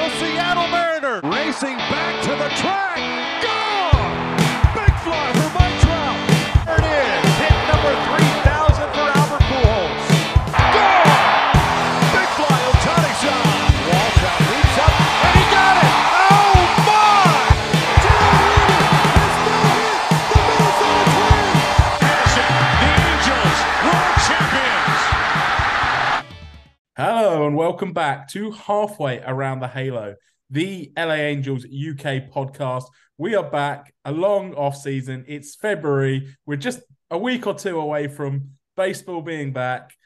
The Seattle Mariner racing back to the track. Welcome back to Halfway Around the Halo, the LA Angels UK podcast. We are back a long off season. It's February. We're just a week or two away from baseball being back.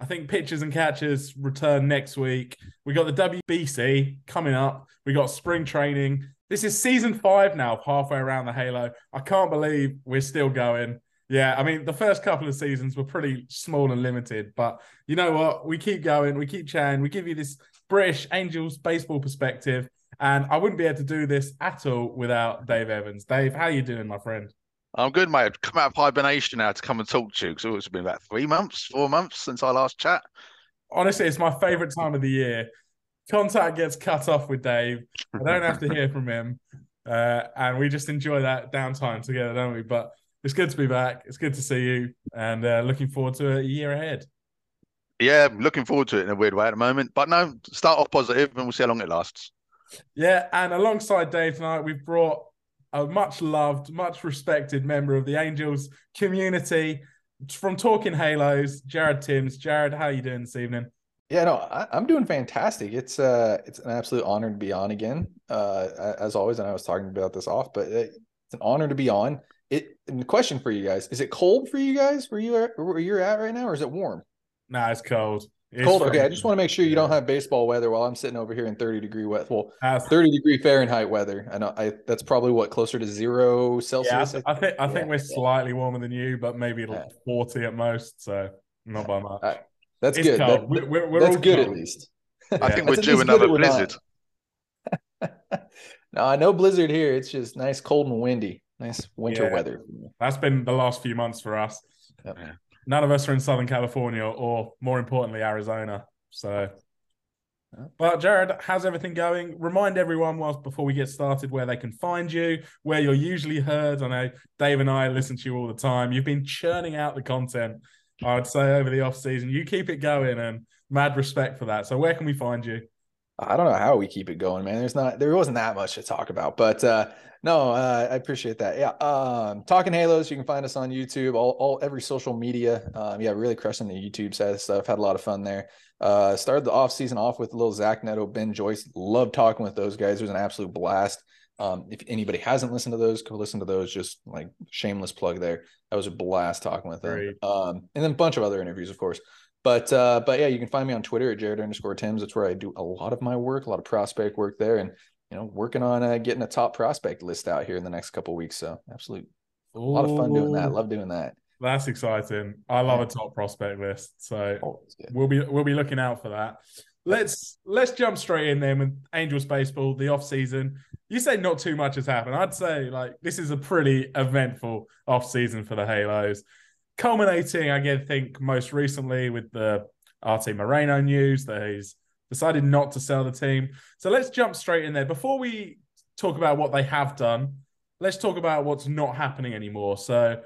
I think pitchers and catchers return next week. We got the WBC coming up. We got spring training. This is season five now Halfway Around the Halo. I can't believe we're still going. Yeah, I mean, the first couple of seasons were pretty small and limited, but you know what? We keep going, we keep chatting, we give you this British Angels baseball perspective, and I wouldn't be able to do this at all without Dave Evans. Dave, how are you doing, my friend? I'm good, mate. I've come out of hibernation now to come and talk to you because it's been about three months, four months since our last chat. Honestly, it's my favorite time of the year. Contact gets cut off with Dave. I don't have to hear from him, uh, and we just enjoy that downtime together, don't we? But it's good to be back. It's good to see you, and uh, looking forward to a year ahead. Yeah, looking forward to it in a weird way at the moment. But no, start off positive and we'll see how long it lasts. Yeah, and alongside Dave tonight, we've brought a much loved, much respected member of the Angels community from Talking Halos, Jared Timms. Jared, how are you doing this evening? Yeah, no, I, I'm doing fantastic. It's uh, it's an absolute honor to be on again. Uh, as always, and I was talking about this off, but it's an honor to be on. It. And the question for you guys: Is it cold for you guys where you are where you're at right now, or is it warm? Nah, it's cold. It's cold. Okay, I just want to make sure you don't have baseball weather while I'm sitting over here in 30 degree wet. Well, That's- 30 degree Fahrenheit weather. I know. I that's probably what closer to zero Celsius. th- I think I think Yeah, we're yeah. slightly warmer than you, but maybe like Yeah. forty at most. So not by much. Uh, That's It's good. cold. That- We're- we're- we're that's all good at cold. least. I think we're at due another that we're not- blizzard. no, no blizzard here. It's just nice, cold, and windy. Nice winter Yeah. weather. That's been the last few months for us. Yep. None of us are in Southern California or more importantly, Arizona. So, but Jared, how's everything going? Remind everyone, whilst before we get started, where they can find you, where you're usually heard. I know Dave and I listen to you all the time. You've been churning out the content, I'd say, over the off season. You keep it going and mad respect for that. So, where can we find you? I don't know how we keep it going, man. There's not there wasn't that much to talk about, but uh no, uh, I appreciate that. Yeah. Um talking halos, you can find us on YouTube, all, all every social media. Um yeah, really crushing the YouTube side of stuff. Had a lot of fun there. Uh started the off season off with a little Zach Neto, Ben Joyce. Love talking with those guys. It was an absolute blast. Um, if anybody hasn't listened to those, go listen to those. Just like shameless plug there. That was a blast talking with them. Um, and then a bunch of other interviews, of course. But uh, but yeah, you can find me on Twitter at Jared underscore Timms. That's where I do a lot of my work, a lot of prospect work there, and you know, working on uh, getting a top prospect list out here in the next couple of weeks. So absolute a lot of fun doing that. Love doing that. That's exciting. I love a top prospect list. So good. we'll be we'll be looking out for that. Let's let's jump straight in then with Angels baseball, the off season. You say not too much has happened. I'd say like this is a pretty eventful off season for the Halos, culminating, I guess, think most recently with the Arte Moreno news that he's decided not to sell the team. So let's jump straight in there. Before we talk about what they have done, let's talk about what's not happening anymore. So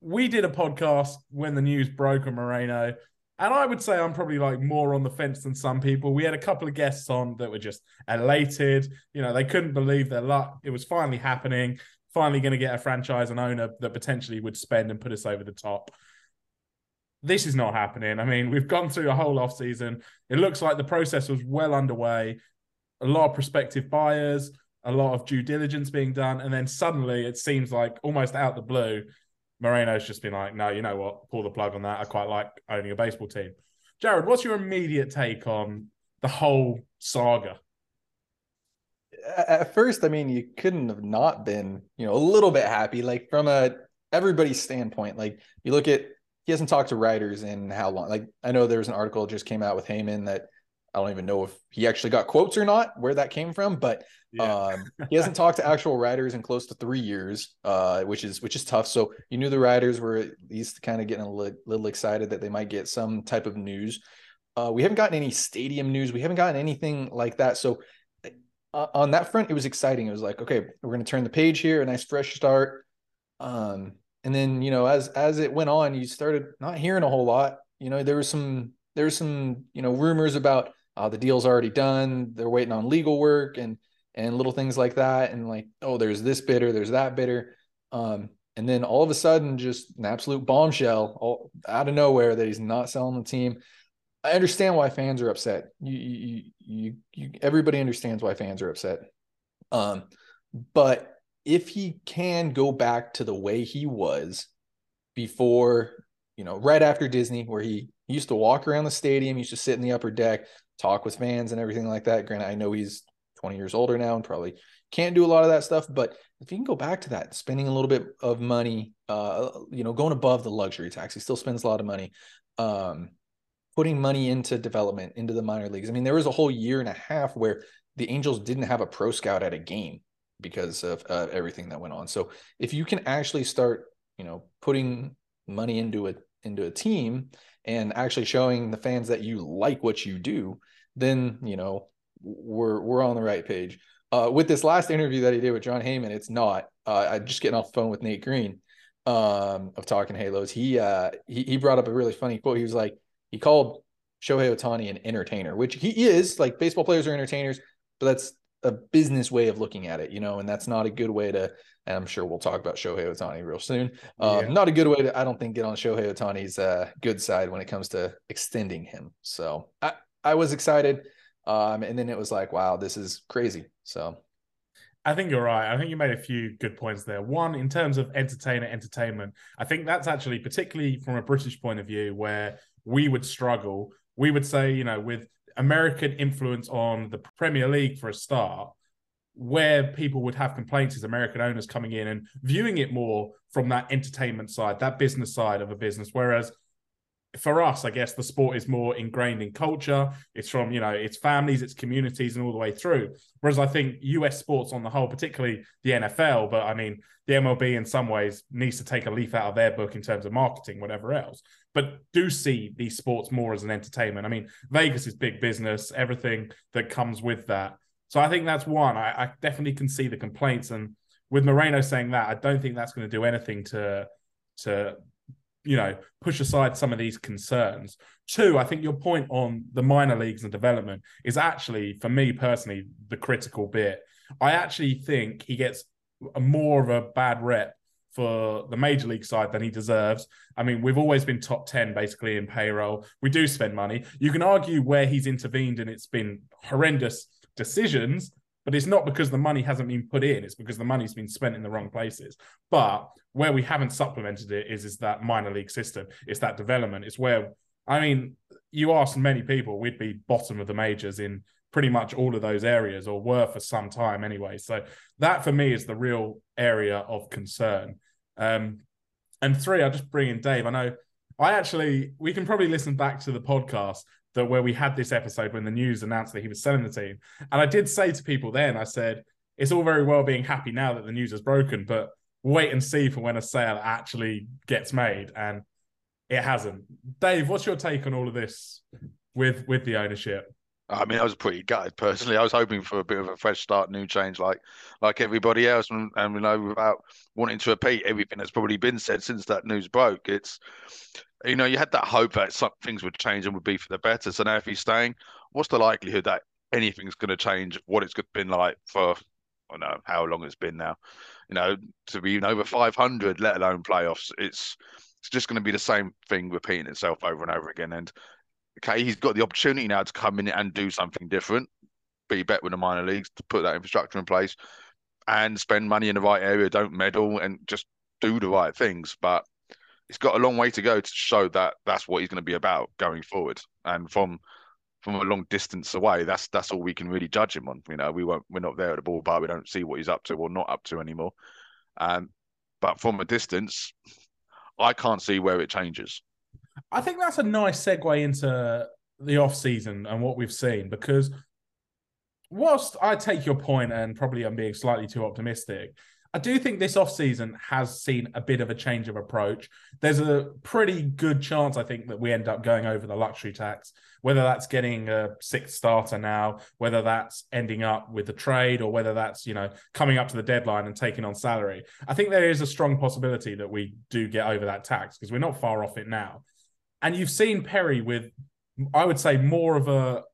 we did a podcast when the news broke on Moreno, and I would say I'm probably like more on the fence than some people. We had a couple of guests on that were just elated. You know, they couldn't believe their luck. It was finally happening. Finally, going to get a franchise and owner that potentially would spend and put us over the top. This is not happening. I mean, we've gone through a whole off season. It looks like the process was well underway. A lot of prospective buyers, a lot of due diligence being done, and then suddenly it seems like almost out the blue, Moreno's just been like, no, you know what? Pull the plug on that. I quite like owning a baseball team. Jared, what's your immediate take on the whole saga? At first, I mean, you couldn't have not been, you know, a little bit happy. Like from a everybody's standpoint, like you look at he hasn't talked to writers in how long. Like I know there was an article just came out with Heyman that I don't even know if he actually got quotes or not, where that came from, but um, he hasn't talked to actual writers in close to three years, uh, which is which is tough. So you knew the writers were at least kind of getting a li- little excited that they might get some type of news. Uh, we haven't gotten any stadium news. We haven't gotten anything like that. So uh, on that front, it was exciting. It was like, okay, we're going to turn the page here, a nice fresh start. Um, and then you know, as as it went on, you started not hearing a whole lot. You know, there was some there was some you know rumors about uh, the deal's already done. They're waiting on legal work and and little things like that. And like, oh, there's this bidder, there's that bidder. Um, and then all of a sudden, just an absolute bombshell all, out of nowhere that he's not selling the team. I understand why fans are upset. You, you, you, you, everybody understands why fans are upset. Um, but if he can go back to the way he was before, you know, right after Disney, where he, used to walk around the stadium, used to sit in the upper deck, talk with fans and everything like that. Granted, I know he's 20 years older now and probably can't do a lot of that stuff, but if you can go back to that, spending a little bit of money, uh, you know, going above the luxury tax, he still spends a lot of money. Um, putting money into development into the minor leagues. I mean, there was a whole year and a half where the Angels didn't have a pro scout at a game because of uh, everything that went on. So if you can actually start, you know, putting money into it into a team and actually showing the fans that you like what you do, then you know we're we're on the right page. Uh, with this last interview that he did with Jon Heyman, it's not. Uh, I just getting off the phone with Nate Green um, of Talking Halos. He uh, he he brought up a really funny quote. He was like, he called Shohei Ohtani an entertainer, which he is. Like baseball players are entertainers, but that's a business way of looking at it, you know, and that's not a good way to. And I'm sure we'll talk about Shohei Ohtani real soon. Um, yeah. Not a good way to, I don't think, get on Shohei Ohtani's uh, good side when it comes to extending him. So I, I was excited. Um, and then it was like, wow, this is crazy. So I think you're right. I think you made a few good points there. One, in terms of entertainer entertainment, I think that's actually particularly from a British point of view where we would struggle. We would say, you know, with American influence on the Premier League for a start, where people would have complaints is American owners coming in and viewing it more from that entertainment side, that business side of a business. Whereas for us, I guess the sport is more ingrained in culture. It's from, you know, it's families, it's communities, and all the way through. Whereas I think US sports on the whole, particularly the NFL, but I mean, the MLB in some ways needs to take a leaf out of their book in terms of marketing, whatever else. But do see these sports more as an entertainment. I mean, Vegas is big business, everything that comes with that. So I think that's one. I, I definitely can see the complaints. And with Moreno saying that, I don't think that's going to do anything to to you know, push aside some of these concerns. Two, I think your point on the minor leagues and development is actually, for me personally, the critical bit. I actually think he gets more of a bad rep for the major league side than he deserves. I mean, we've always been top 10 basically in payroll. We do spend money. You can argue where he's intervened and it's been horrendous decisions, but it's not because the money hasn't been put in, it's because the money's been spent in the wrong places. But where we haven't supplemented it is is that minor league system. It's that development. It's where I mean, you ask many people, we'd be bottom of the majors in pretty much all of those areas, or were for some time anyway. So that for me is the real area of concern. Um, and three, I'll just bring in Dave. I know I actually we can probably listen back to the podcast that where we had this episode when the news announced that he was selling the team. And I did say to people then, I said, it's all very well being happy now that the news is broken, but wait and see for when a sale actually gets made. And it hasn't. Dave, what's your take on all of this with with the ownership? I mean, I was pretty gutted personally. I was hoping for a bit of a fresh start, new change, like like everybody else, and, and you know, without wanting to repeat everything that's probably been said since that news broke. It's you know, you had that hope that some things would change and would be for the better. So now, if he's staying, what's the likelihood that anything's going to change? What it's been like for I don't know how long it's been now. You know, to be even over 500, let alone playoffs, it's it's just going to be the same thing repeating itself over and over again. And okay, he's got the opportunity now to come in and do something different, be better with the minor leagues to put that infrastructure in place and spend money in the right area. Don't meddle and just do the right things. But he's got a long way to go to show that that's what he's going to be about going forward. And from from a long distance away, that's that's all we can really judge him on. You know, we won't we're not there at the ballpark. We don't see what he's up to or not up to anymore. Um, but from a distance, I can't see where it changes. I think that's a nice segue into the off season and what we've seen because whilst I take your point and probably I'm being slightly too optimistic, I do think this offseason has seen a bit of a change of approach. There's a pretty good chance, I think, that we end up going over the luxury tax, whether that's getting a sixth starter now, whether that's ending up with a trade, or whether that's, you know, coming up to the deadline and taking on salary. I think there is a strong possibility that we do get over that tax because we're not far off it now. And you've seen Perry with, I would say, more of a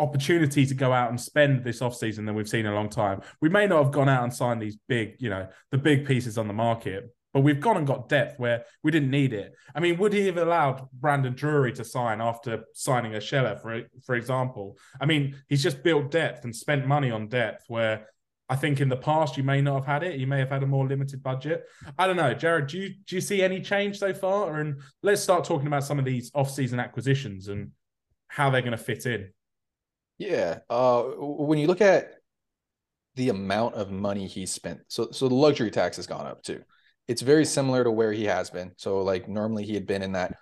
opportunity to go out and spend this offseason than we've seen in a long time. We may not have gone out and signed these big, you know, the big pieces on the market, but we've gone and got depth where we didn't need it. I mean, would he have allowed Brandon Drury to sign after signing Urshela, for for example? I mean, he's just built depth and spent money on depth where I think in the past you may not have had it. You may have had a more limited budget. I don't know, Jared. Do you do you see any change so far? And let's start talking about some of these off-season acquisitions and how they're going to fit in. Yeah. Uh, when you look at the amount of money he spent, so so the luxury tax has gone up too. It's very similar to where he has been. So like normally he had been in that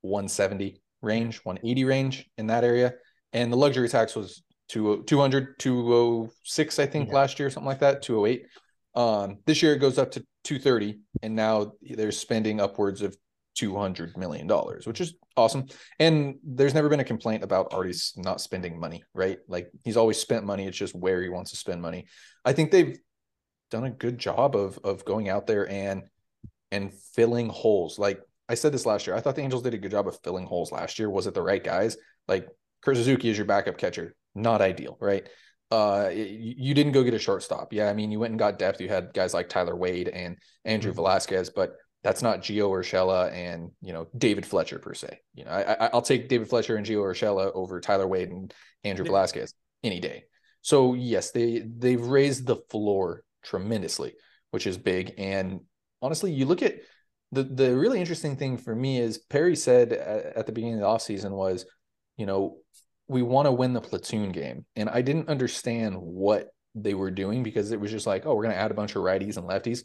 170 range, 180 range in that area, and the luxury tax was 200, 206, I think yeah. last year, something like that, 208. Um, this year it goes up to 230, and now they're spending upwards of 200 million dollars which is awesome. And there's never been a complaint about Arte's not spending money right? Like he's always spent money. It's just where he wants to spend money. I think they've done a good job of of going out there and and filling holes. Like i said this last year i thought the angels did a good job of filling holes last year. Was it the right guys? Like Kurt Suzuki is your backup catcher. Not ideal right? Uh you didn't go get a shortstop. Yeah i mean you went and got depth. You had guys like tyler wade and andrew mm-hmm. velazquez but that's not Gio Urshela and you know David Fletcher per se. You know, I, I'll take David Fletcher and Gio Urshela over Tyler Wade and Andrew yeah. Velazquez any day. So yes, they they've raised the floor tremendously, which is big. And honestly, you look at the the really interesting thing for me is Perry said at, at the beginning of the offseason was, you know, we want to win the platoon game, and I didn't understand what they were doing because it was just like, oh, we're going to add a bunch of righties and lefties.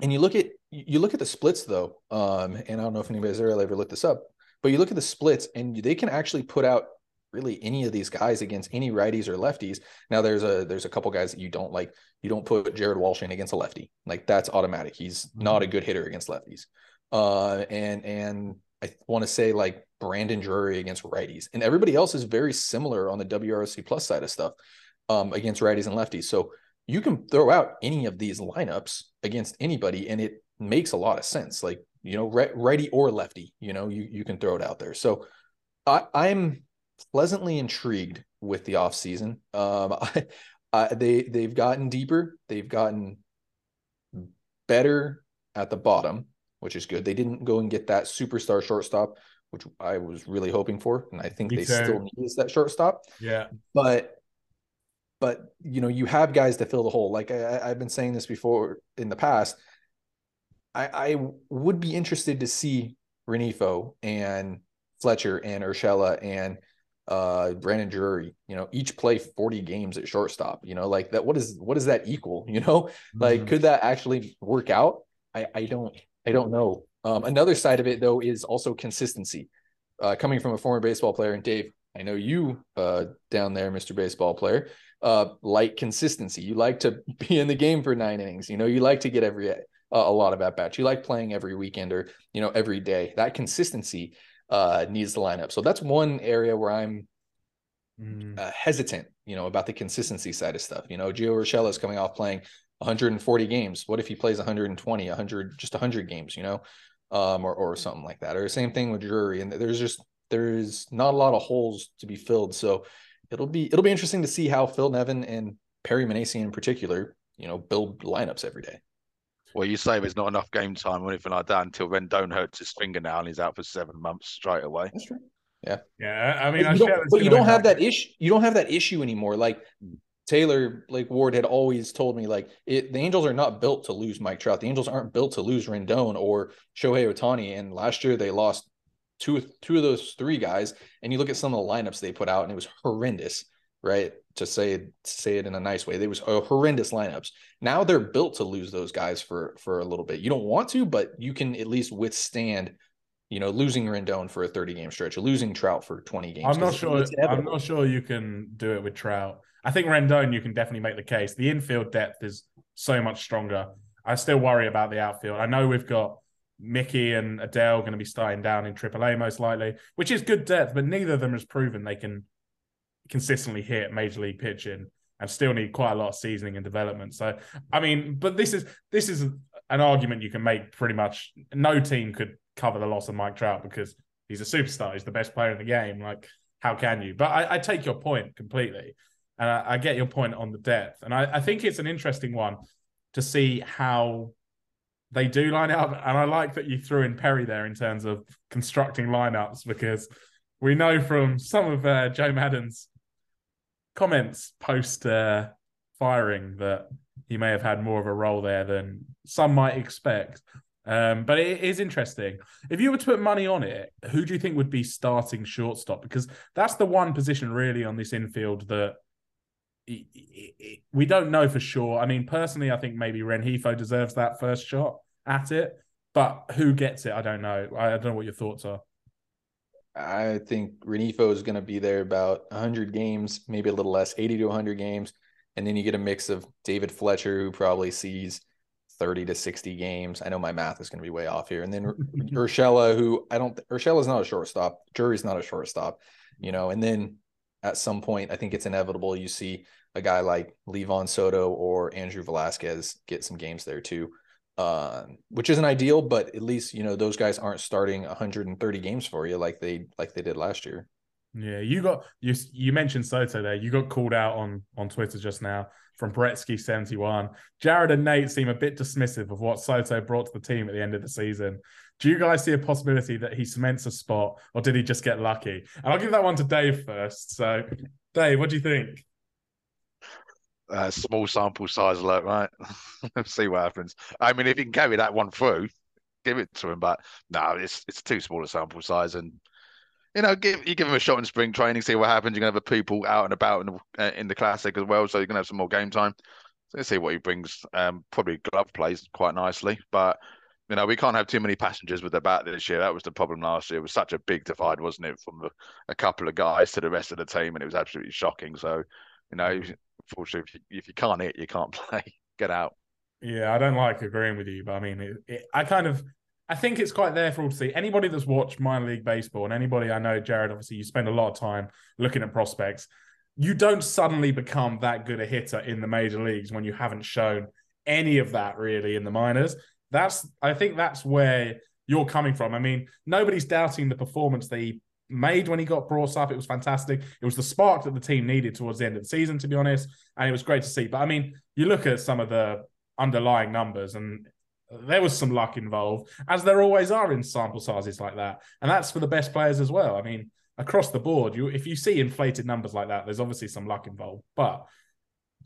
And you look at you look at the splits though, um, and I don't know if anybody's ever ever looked this up, but you look at the splits and they can actually put out really any of these guys against any righties or lefties. Now there's a there's a couple guys that you don't like. You don't put Jared Walsh in against a lefty. Like that's automatic. He's mm-hmm. not a good hitter against lefties. Uh, and and I want to say like Brandon Drury against righties, and everybody else is very similar on the WRC plus side of stuff um, against righties and lefties. So you can throw out any of these lineups against anybody, and it makes a lot of sense. Like you know, righty or lefty, you know, you you can throw it out there. So I, I'm pleasantly intrigued with the off season. Um, I, I, they they've gotten deeper. They've gotten better at the bottom, which is good. They didn't go and get that superstar shortstop, which I was really hoping for, and I think Me they too. still need that shortstop. Yeah, but but you know you have guys to fill the hole. Like I, have been saying this before in the past. I, I would be interested to see Rengifo and Fletcher and Urshela and uh Brandon Drury, you know, each play 40 games at shortstop. You know, like that. What is what does that equal? You know, mm-hmm. like could that actually work out? I I don't I don't know. Um, another side of it though is also consistency. Uh, coming from a former baseball player, and Dave, I know you uh, down there, Mr. Baseball Player uh, like consistency. You like to be in the game for nine innings. You know, you like to get every uh, a lot of at bats. You like playing every weekend or you know every day. That consistency uh, needs to line up. So that's one area where I'm mm. uh, hesitant. You know about the consistency side of stuff. You know, Gio Urshela is coming off playing 140 games. What if he plays 120, 100, just 100 games? You know, um, or or something like that. Or the same thing with Drury. And there's just there's not a lot of holes to be filled. So it'll be it'll be interesting to see how Phil Nevin and Perry Minasian in particular, you know, build lineups every day. Well, you say there's not enough game time or anything like that until Rendon hurts his finger now and he's out for seven months straight away. That's true. Yeah. Yeah. I mean, but you don't, but you don't have that issue. You don't have that issue anymore. Like Taylor, like Ward had always told me, like it, the Angels are not built to lose Mike Trout. The Angels aren't built to lose Rendon or Shohei Ohtani. And last year they lost two two of those three guys, and you look at some of the lineups they put out, and it was horrendous, right? To say to say it in a nice way, they was a horrendous lineups. Now they're built to lose those guys for for a little bit. You don't want to, but you can at least withstand. You know, losing Rendon for a 30 game stretch, losing Trout for 20 games. I'm not sure. I'm not sure you can do it with Trout. I think Rendon, you can definitely make the case. The infield depth is so much stronger. I still worry about the outfield. I know we've got Mickey and Adell going to be starting down in AAA most likely, which is good depth, but neither of them has proven they can consistently hit major league pitching and still need quite a lot of seasoning and development. So, I mean, but this is this is an argument you can make pretty much. No team could cover the loss of Mike Trout because he's a superstar. He's the best player in the game. Like, how can you? But I, I take your point completely, and I, I, get your point on the depth, and I, I think it's an interesting one to see how they do line up. And I like that you threw in Perry there in terms of constructing lineups because we know from some of uh, Joe Maddon's comments post uh, firing that he may have had more of a role there than some might expect. Um, but it is interesting. If you were to put money on it, who do you think would be starting shortstop? Because that's the one position really on this infield that we don't know for sure. I mean, personally, I think maybe Rengifo deserves that first shot at it, but who gets it, I don't know. I don't know what your thoughts are. I think Rengifo is going to be there about 100 games, maybe a little less, 80 to 100 games. And then you get a mix of David Fletcher, who probably sees 30 to 60 games. I know my math is going to be way off here. And then Urshela, who I don't, Urshela is not a shortstop. Drury's not a shortstop, you know. And then at some point, I think it's inevitable you see a guy like Livan Soto or Andrew Velazquez get some games there too uh, which isn't ideal, but at least you know those guys aren't starting 130 games for you like they like they did last year. Yeah, you got you you mentioned Soto there. You got called out on on Twitter just now from Bretsky 71. Jared and Nate seem a bit dismissive of what Soto brought to the team at the end of the season. Do you guys see a possibility that he cements a spot, or did he just get lucky? And I'll give that one to Dave first. So, Dave, what do you think? uh, small sample size alert, right? See what happens. I mean, if he can carry that one through, give it to him. But no, it's it's too small a sample size, and you know, give you give him a shot in spring training, see what happens. You're gonna have a people out and about in the, uh, in the classic as well, so you're gonna have some more game time. So let's see what he brings. Um, probably glove plays quite nicely, but you know, we can't have too many passengers with the bat this year. That was the problem last year. It was such a big divide, wasn't it, from a, a couple of guys to the rest of the team, and it was absolutely shocking. So, you know, unfortunately, if you, if you can't hit, you can't play. Get out. Yeah, I don't like agreeing with you, but I mean, it, it, I kind of, I think it's quite there for all to see. Anybody that's watched minor league baseball, and anybody I know, Jared, obviously, you spend a lot of time looking at prospects. You don't suddenly become that good a hitter in the major leagues when you haven't shown any of that really in the minors. That's, I think, that's where you're coming from. I mean, nobody's doubting the performance he made when he got brought up. It was fantastic. It was the spark that the team needed towards the end of the season, to be honest. And it was great to see. But I mean, you look at some of the underlying numbers and there was some luck involved, as there always are in sample sizes like that. And that's for the best players as well. I mean, across the board, you if you see inflated numbers like that, there's obviously some luck involved. But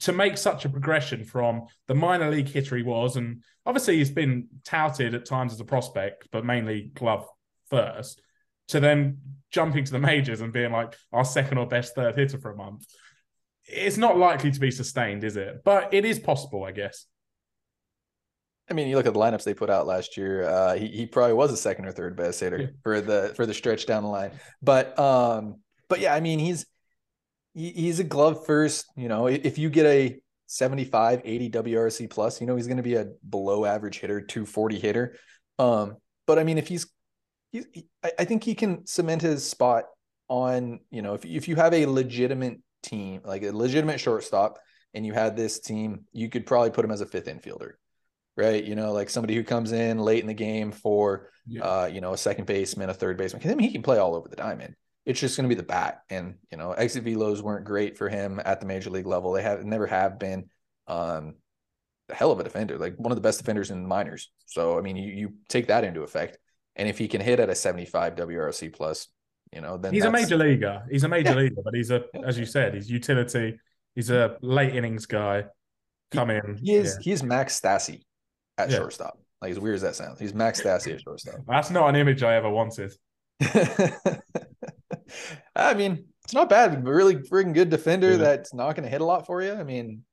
to make such a progression from the minor league hitter he was, and obviously he's been touted at times as a prospect, but mainly glove first, to then jumping to the majors and being like our second or best third hitter for a month. It's not likely to be sustained, is it? But it is possible, I guess. I mean, you look at the lineups they put out last year. Uh, he he probably was a second or third best hitter yeah. for the for the stretch down the line. But um, but yeah, I mean, he's he, he's a glove first. You know, if you get a 75, 80 WRC plus, you know he's going to be a below average hitter, 240 hitter. Um, but I mean, if he's he, I think he can cement his spot on, you know, if, if you have a legitimate team, like a legitimate shortstop, and you had this team, you could probably put him as a fifth infielder, right? You know, like somebody who comes in late in the game for, yeah. uh, you know, a second baseman, a third baseman. Because I mean, he can play all over the diamond. It's just going to be the bat, and you know, exit velos weren't great for him at the major league level. They have never have been. Um, a hell of a defender, like one of the best defenders in the minors. So I mean, you you take that into effect. And if he can hit at a 75 WRC plus, you know, then he's a major leaguer. He's a major yeah. leaguer, but he's a, as you said, he's utility. He's a late innings guy. Come he, in. He is. Yeah. He's Max Stassi at shortstop. Like as weird as that sounds, he's Max Stassi at shortstop. That's not an image I ever wanted. I mean, it's not bad. Really freaking good defender yeah. that's not going to hit a lot for you. I mean,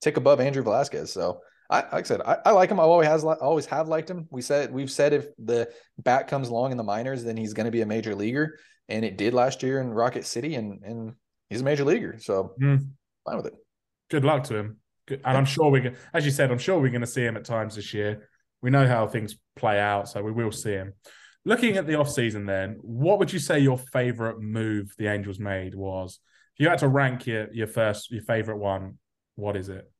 tick above Andrew Velazquez. So I, like I said, I, I, like him. I always has always have liked him. We said we've said if the bat comes along in the minors, then he's going to be a major leaguer, and it did last year in Rocket City, and and he's a major leaguer. So mm. fine with it. Good luck to him. Good. And I'm sure we're, as you said, I'm sure we're going to see him at times this year. We know how things play out, so we will see him. Looking at the offseason, then, what would you say your favorite move the Angels made was? If you had to rank your your first your favorite one, what is it?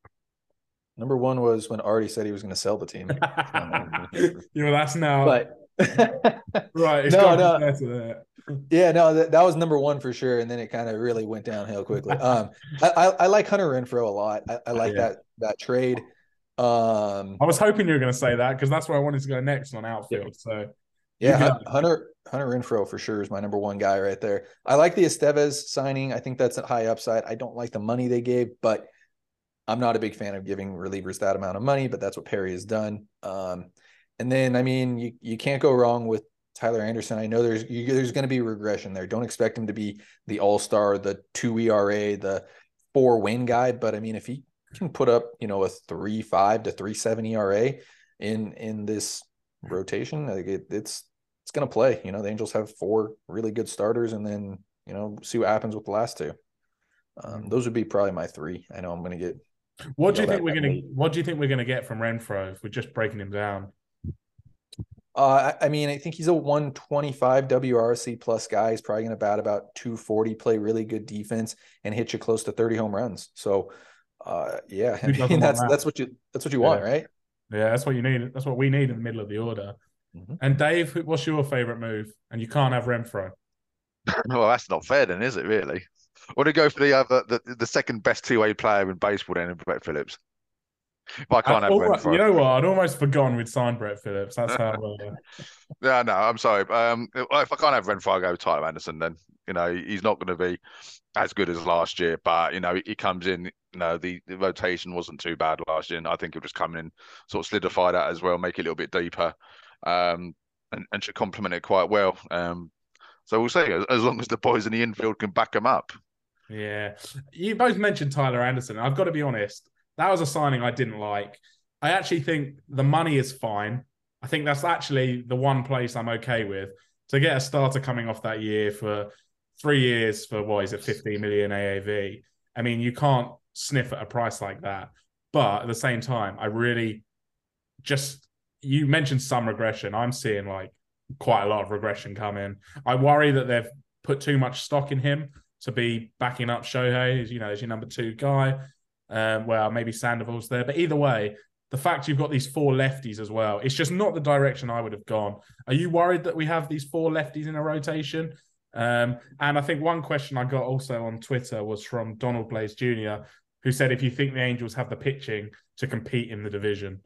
Number one was when Arte said he was going to sell the team. you know, that's now. but right, it's No, no. that. yeah, no, that, that was number one for sure, and then it kind of really went downhill quickly. Um, I, I, I like Hunter Renfroe a lot. I, I like Yeah. that that trade. Um, I was hoping you were going to say that because that's where I wanted to go next on outfield. So yeah, you Hunter Hunter Renfroe for sure is my number one guy right there. I like the Estevez signing. I think that's a high upside. I don't like the money they gave, but I'm not a big fan of giving relievers that amount of money. But that's what Perry has done. Um, and then I mean, you you can't go wrong with Tyler Anderson. I know there's you, there's going to be regression there. Don't expect him to be the all star, the two ERA, the four win guy. But I mean, if he can put up you know a three five to three seven ERA in in this rotation, like it, it's it's going to play. You know, the Angels have four really good starters, and then you know see what happens with the last two. Um, those would be probably my three. I know I'm going to get what do you think we're going to what do you think we're going to get from Renfroe if we're just breaking him down? Uh, I I mean, I think he's a 125 WRC plus guy. He's probably going to bat about 240, play really good defense, and hit you close to 30 home runs. So, uh, yeah, I mean that's that? that's what you that's what you want, Yeah. right? Yeah, that's what you need. That's what we need in the middle of the order. Mhm. And Dave, what's your favorite move? And you can't have Renfroe. Well, that's not fair, then, is it? Really? Want to go for the other, the, the second best two-way player in baseball, then, in Brett Phillips? If I can't have I'd almo- Renfroe. you know what? I'd almost forgotten we'd signed Brett Phillips. That's how. Uh, Yeah, no, I'm sorry. Um, if I can't have Renfroe, I'll go with Tyler Anderson. Then you know he's not going to be as good as last year, but you know he, he comes in. You know the, the rotation wasn't too bad last year, and I think he'll just come in, sort of solidify that as well, make it a little bit deeper, um, and, and should complement it quite well. Um, so we'll see. As, long as the boys in the infield can back him up. yeah, you both mentioned Tyler Anderson. I've got to be honest. That was a signing I didn't like. I actually think the money is fine. I think that's actually the one place I'm okay with. To get a starter coming off that year for three years for what is it, 15 million AAV? I mean, you can't sniff at a price like that. But at the same time, I really just you mentioned some regression. I'm seeing like quite a lot of regression coming. I worry that they've put too much stock in him to be backing up Shohei, as you know, as your number two guy. Um, well, maybe Sandoval's there, but either way, the fact you've got these four lefties as well, it's just not the direction I would have gone. Are you worried that we have these four lefties in a rotation? Um, and I think one question I got also on Twitter was from Donald Blaze Jr., who said if you think the Angels have the pitching to compete in the division.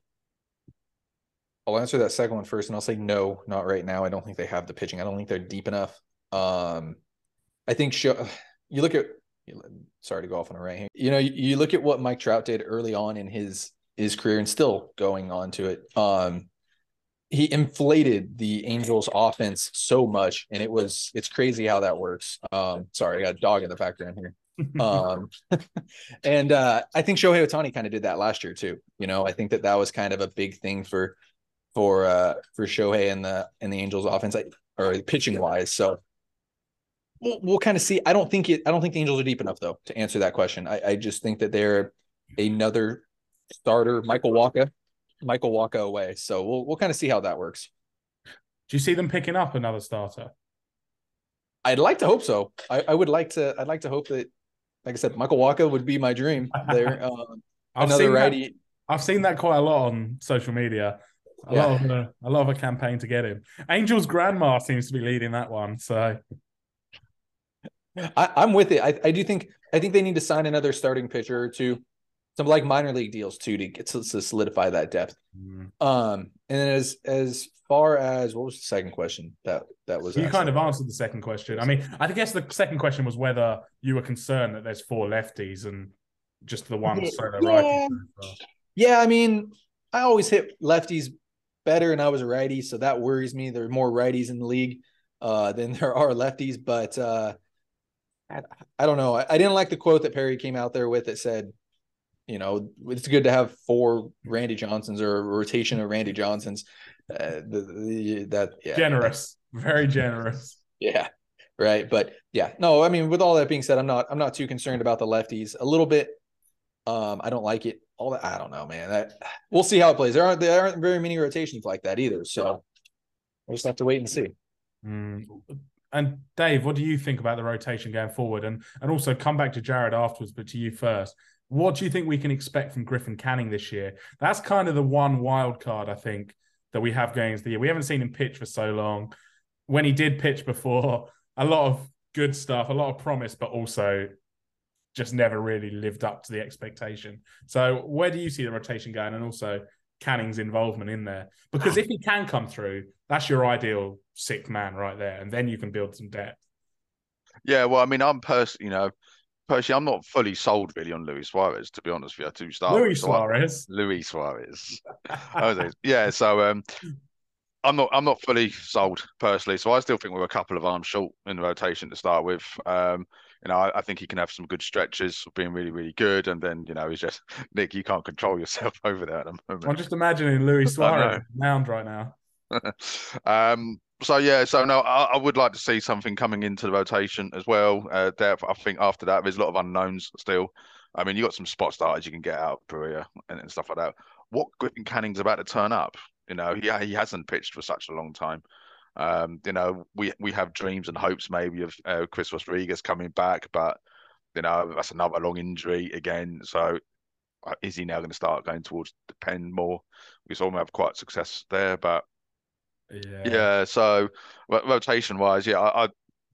I'll answer that second one first, and I'll say no, not right now. I don't think they have the pitching. I don't think they're deep enough. Um, I think show, you look at. Sorry to go off on a rant here. You know, you, you look at what Mike Trout did early on in his his career, and still going on to it. Um, he inflated the Angels' offense so much, and it was it's crazy how that works. Um, sorry, I got a dog in the background here. Um, and uh, I think Shohei Ohtani kind of did that last year too. You know, I think that that was kind of a big thing for for uh for Shohei and the and the Angels offense like, or pitching wise. So we'll we'll kind of see. I don't think it I don't think the Angels are deep enough though to answer that question. I, I just think that they're another starter, Michael Wacha, Michael Wacha away. So we'll we'll kind of see how that works. Do you see them picking up another starter? I'd like to hope so. I, I would like to I'd like to hope that like I said, Michael Wacha would be my dream there. Um, I've another seen that- righty. I've seen that quite a lot on social media. A Yeah. lot of a, a lot of a campaign to get him. Angel's grandma seems to be leading that one. So I, I'm with it. I, I do think I think they need to sign another starting pitcher or two, some like minor league deals too to get to, to solidify that depth. mm, Um, and then as as far as what was the second question that that was you asked? kind of answered the second question. I mean, I guess the second question was whether you were concerned that there's four lefties and just the one Yeah. solo Yeah. righty. Yeah, I mean, I always hit lefties better, and I was a righty, so that worries me. There are more righties in the league uh, than there are lefties, but uh, I, I don't know. I, I didn't like the quote that Perry came out there with that said, you know, it's good to have four Randy Johnsons or a rotation of Randy Johnsons. Uh, the, the, that yeah, Generous, very generous. yeah, right. But yeah, no, I mean, with all that being said, I'm not I'm not too concerned about the lefties. A little bit, Um, I don't like it. All that I don't know, man. That we'll see how it plays. There aren't there aren't very many rotations like that either. So we'll just have to wait and see. Mm. And Dave, what do you think about the rotation going forward? And and also come back to Jared afterwards, but to you first. What do you think we can expect from Griffin Canning this year? That's kind of the one wild card I think that we have going into the year. We haven't seen him pitch for so long. When he did pitch before, a lot of good stuff, a lot of promise, but also just never really lived up to the expectation. So where do you see the rotation going and also Canning's involvement in there? Because if he can come through, that's your ideal sixth man right there. And then you can build some depth. Yeah, well, I mean, I'm personally, you know, personally, I'm not fully sold really on Luis Suarez, to be honest with you, to start Luis Suarez. Luis Suarez. yeah, so um I'm not I'm not fully sold personally. So I still think we're a couple of arms short in the rotation to start with. Um, you know, I, I, think he can have some good stretches of being really, really good. And then, you know, he's just Nick, you can't control yourself over there at the moment. I'm just imagining Luis Suarez mound right now. um, so yeah, so no, I, I, would like to see something coming into the rotation as well. Uh, depth. I think after that, there's a lot of unknowns still. I mean, you got some spot starters you can get out of Perea and, and stuff like that. What Griffin Canning's about to turn up? You know, he he hasn't pitched for such a long time. Um, you know, we we have dreams and hopes maybe of uh, Chris Rodriguez coming back, but you know that's another long injury again. So uh, is he now going to start going towards the pen more? We saw him have quite success there, but yeah, yeah. So rotation wise, yeah, I, I,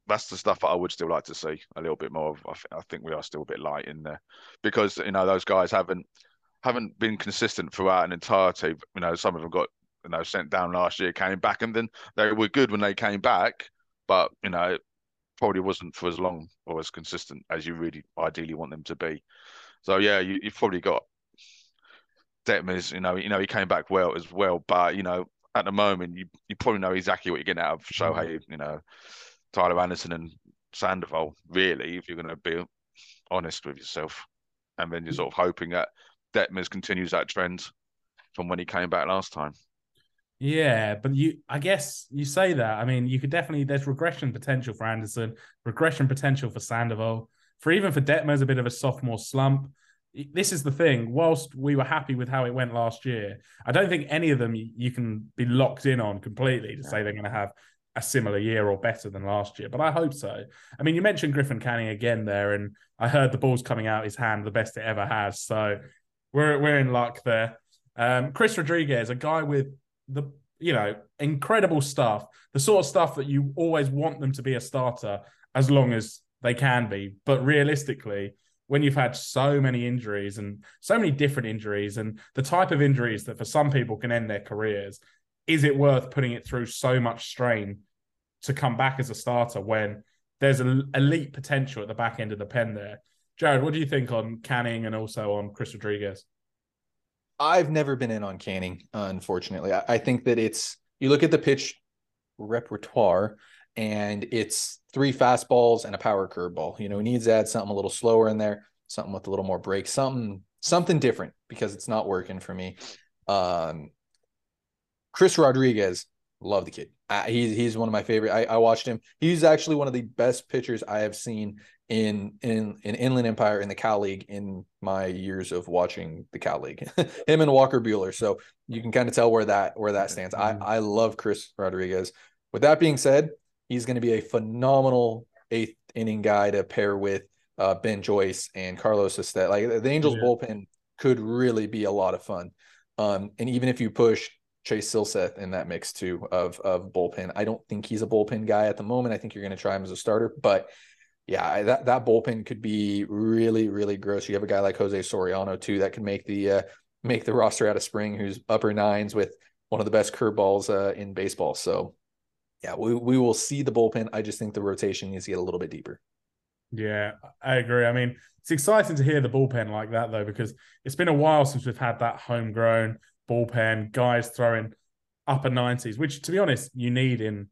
that's the stuff that I would still like to see a little bit more of. I, th- I think we are still a bit light in there because you know those guys haven't haven't been consistent throughout an entirety. You know, some of them got you know sent down last year, came back, and then they were good when they came back, but you know probably wasn't for as long or as consistent as you really ideally want them to be. So yeah, you, have probably got Detmers. You know, you know he came back well as well, but you know at the moment you you probably know exactly what you're getting out of Shohei. Mm-hmm. You know, Tyler Anderson and Sandoval. Really, if you're going to be honest with yourself, and then you're sort of hoping that Detmers continues that trend from when he came back last time. Yeah, but you, I guess you say that. I mean, you could definitely there's regression potential for Anderson, regression potential for Sandoval, for even for Detmer's a bit of a sophomore slump. This is the thing. Whilst we were happy with how it went last year, I don't think any of them you can be locked in on completely to say they're going to have a similar year or better than last year. But I hope so. I mean, you mentioned Griffin Canning again there, and I heard the ball's coming out his hand the best it ever has. So we're we're in luck there. Um, Chris Rodriguez, a guy with the you know incredible stuff, the sort of stuff that you always want them to be a starter as long as they can be. But realistically, when you've had so many injuries and so many different injuries and the type of injuries that for some people can end their careers, is it worth putting it through so much strain to come back as a starter when there's an elite potential at the back end of the pen there? Jared, what do you think on Canning and also on Chris Rodriguez? I've never been in on Canning, unfortunately. I, I think that it's you look at the pitch repertoire and it's three fastballs and a power curveball. You know, he needs to add something a little slower in there, something with a little more break, something something different because it's not working for me. Um, Chris Rodriguez, love the kid. Uh, he's he's one of my favorite. I, I watched him. He's actually one of the best pitchers I have seen in in in Inland Empire in the Cal League in my years of watching the Cal League. Him and Walker Buehler. So you can kind of tell where that where that stands. I I love Chris Rodriguez. With that being said, he's going to be a phenomenal eighth inning guy to pair with uh, Ben Joyce and Carlos Estet. Like the Angels yeah. bullpen could really be a lot of fun. Um, and even if you push Chase Silseth in that mix too of of bullpen, I don't think he's a bullpen guy at the moment. I think you're going to try him as a starter, but yeah, that that bullpen could be really really gross. You have a guy like Jose Soriano too that can make the uh, make the roster out of spring, who's upper nines with one of the best curveballs uh, in baseball. So yeah, we we will see the bullpen. I just think the rotation needs to get a little bit deeper. Yeah, I agree. I mean, it's exciting to hear the bullpen like that though, because it's been a while since we've had that homegrown bullpen guys throwing upper nineties, which to be honest, you need in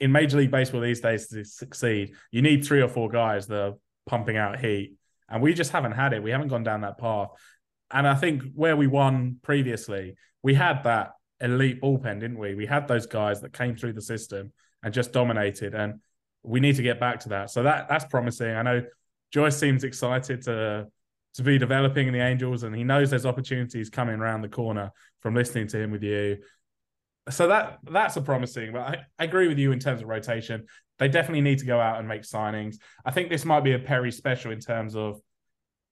in Major League Baseball these days to succeed, you need three or four guys that are pumping out heat. And we just haven't had it. We haven't gone down that path. And I think where we won previously, we had that elite bullpen, didn't we? We had those guys that came through the system and just dominated. And we need to get back to that. So that that's promising. I know Joyce seems excited to to be developing in the Angels, and he knows there's opportunities coming around the corner from listening to him with you. So that that's a promising. But I, I agree with you in terms of rotation. They definitely need to go out and make signings. I think this might be a Perry special in terms of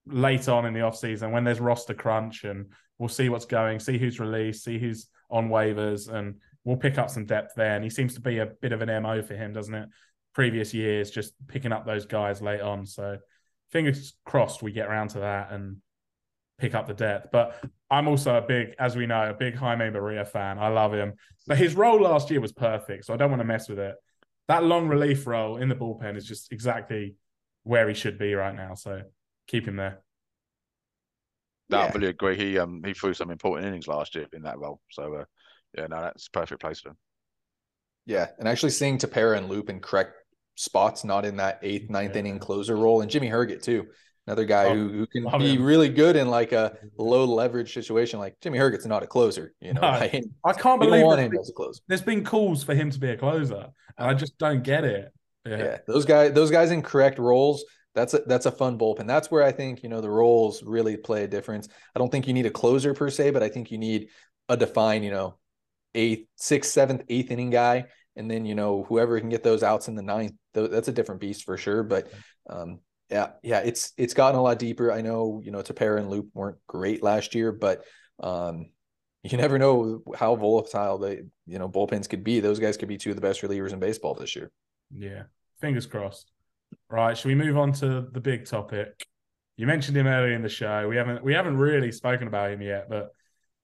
late on in the offseason when there's roster crunch and we'll see what's going, see who's released, see who's on waivers, and we'll pick up some depth there. And he seems to be a bit of an MO for him, doesn't it? Previous years, just picking up those guys late on. So fingers crossed we get around to that and pick up the depth. But I'm also a big, as we know, a big Jaime Barria fan. I love him. But his role last year was perfect, so I don't want to mess with it. That long relief role in the bullpen is just exactly where he should be right now. So keep him there. No, Yeah. I fully agree. He um he threw some important innings last year in that role. So uh, yeah, no, that's a perfect place for him. Yeah, and actually seeing Tepera and Loup in correct spots, not in that eighth, ninth Yeah. inning closer role, and Jimmy Herget too, another guy Oh, who, who can be him. really good in like a low leverage situation. Like Jimmy Herget's not a closer, you know. No, I can't believe want him as a closer. there's been calls for him to be a closer, and I just don't get it. Yeah. Yeah. those guys, those guys in correct roles. That's a that's a fun bullpen. That's where I think you know the roles really play a difference. I don't think you need a closer per se, but I think you need a defined, you know, eighth, sixth, seventh, eighth inning guy, and then you know whoever can get those outs in the ninth. That's a different beast for sure. But um, yeah, yeah, it's it's gotten a lot deeper. I know you know Tepera and Loup weren't great last year, but um, you never know how volatile they you know bullpens could be. Those guys could be two of the best relievers in baseball this year. Yeah, fingers crossed. Right, should we move on to the big topic? You mentioned him earlier in the show. We haven't we haven't really spoken about him yet, but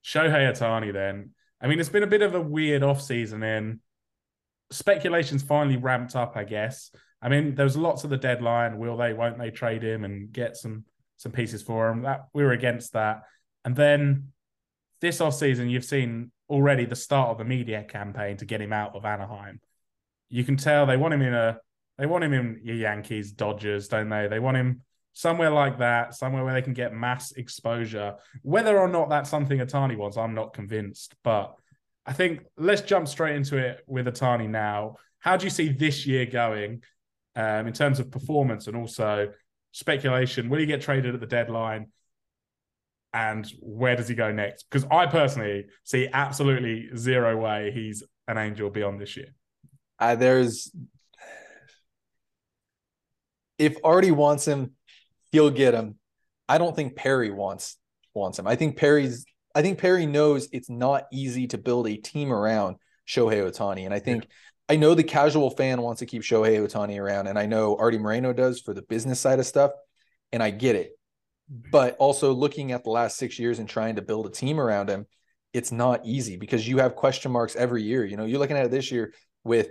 Shohei Ohtani. Then, I mean, it's been a bit of a weird off season. In speculations finally ramped up, I guess. I mean, there was lots of the deadline. Will they? Won't they trade him and get some some pieces for him? That we were against that. And then this off season, you've seen already the start of the media campaign to get him out of Anaheim. You can tell they want him in a they want him in your Yankees, Dodgers, don't they? They want him somewhere like that, somewhere where they can get mass exposure. Whether or not that's something Ohtani wants, I'm not convinced. But I think let's jump straight into it with Ohtani now. How do you see this year going um, in terms of performance and also speculation? Will he get traded at the deadline? And where does he go next? Because I personally see absolutely zero way he's an angel beyond this year. Uh, there's if Arte wants him, he'll get him. I don't think Perry wants wants him. I think Perry's I think Perry knows it's not easy to build a team around Shohei Ohtani. And I think I know the casual fan wants to keep Shohei Ohtani around, and I know Arte Moreno does for the business side of stuff, and I get it. But also looking at the last six years and trying to build a team around him, it's not easy because you have question marks every year. You know, you're looking at it this year with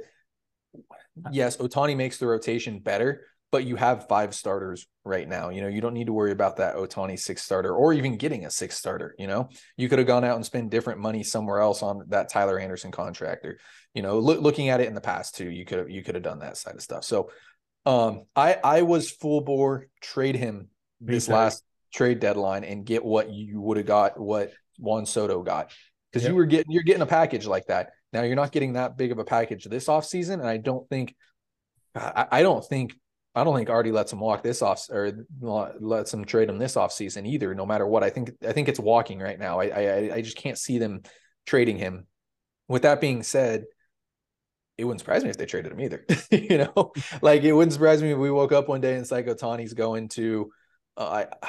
yes, Ohtani makes the rotation better, but you have five starters right now. You know, you don't need to worry about that Ohtani six starter or even getting a six starter. You know, you could have gone out and spent different money somewhere else on that Tyler Anderson contractor. You know, look, looking at it in the past too, you could have you could have done that side of stuff. So, um, I I was full bore trade him this last trade deadline and get what you would have got what Juan Soto got because Yep. you were getting you're getting a package like that. Now you're not getting that big of a package this offseason, and I don't think I, I don't think I don't think Arte lets him walk this off or lets him trade him this offseason either. No matter what, I think I think it's walking right now. I I I just can't see them trading him. With that being said, it wouldn't surprise me if they traded him either. you know, like it wouldn't surprise me if we woke up one day and it's like Ohtani's going to. Uh, I,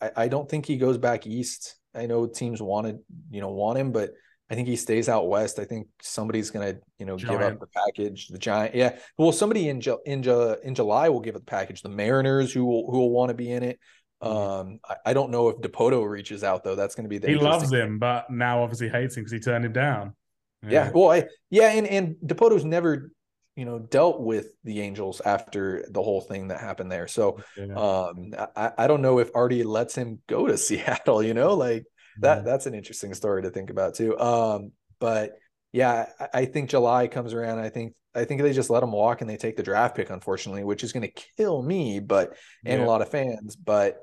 I I don't think he goes back east. I know teams wanted you know want him, but I think he stays out west. I think somebody's gonna you know give up the package. The giant, yeah. Well, somebody in in in July will give up the package. The Mariners who will who will want to be in it. Um, I, I don't know if Dipoto reaches out though. That's going to be the He loves him, but now obviously hates him because he turned him down. Yeah. Well, I, yeah, and and Dipoto's never, you know, dealt with the Angels after the whole thing that happened there. So, Yeah. um, I I don't know if Arte lets him go to Seattle. You know, like that Yeah. that's an interesting story to think about too. Um, but yeah, I, I think July comes around. I think I think they just let him walk and they take the draft pick, unfortunately, which is going to kill me, but and Yeah. a lot of fans. But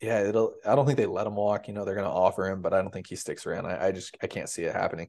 yeah, it'll. I don't think they let him walk. You know, they're going to offer him, but I don't think he sticks around. I, I just I can't see it happening.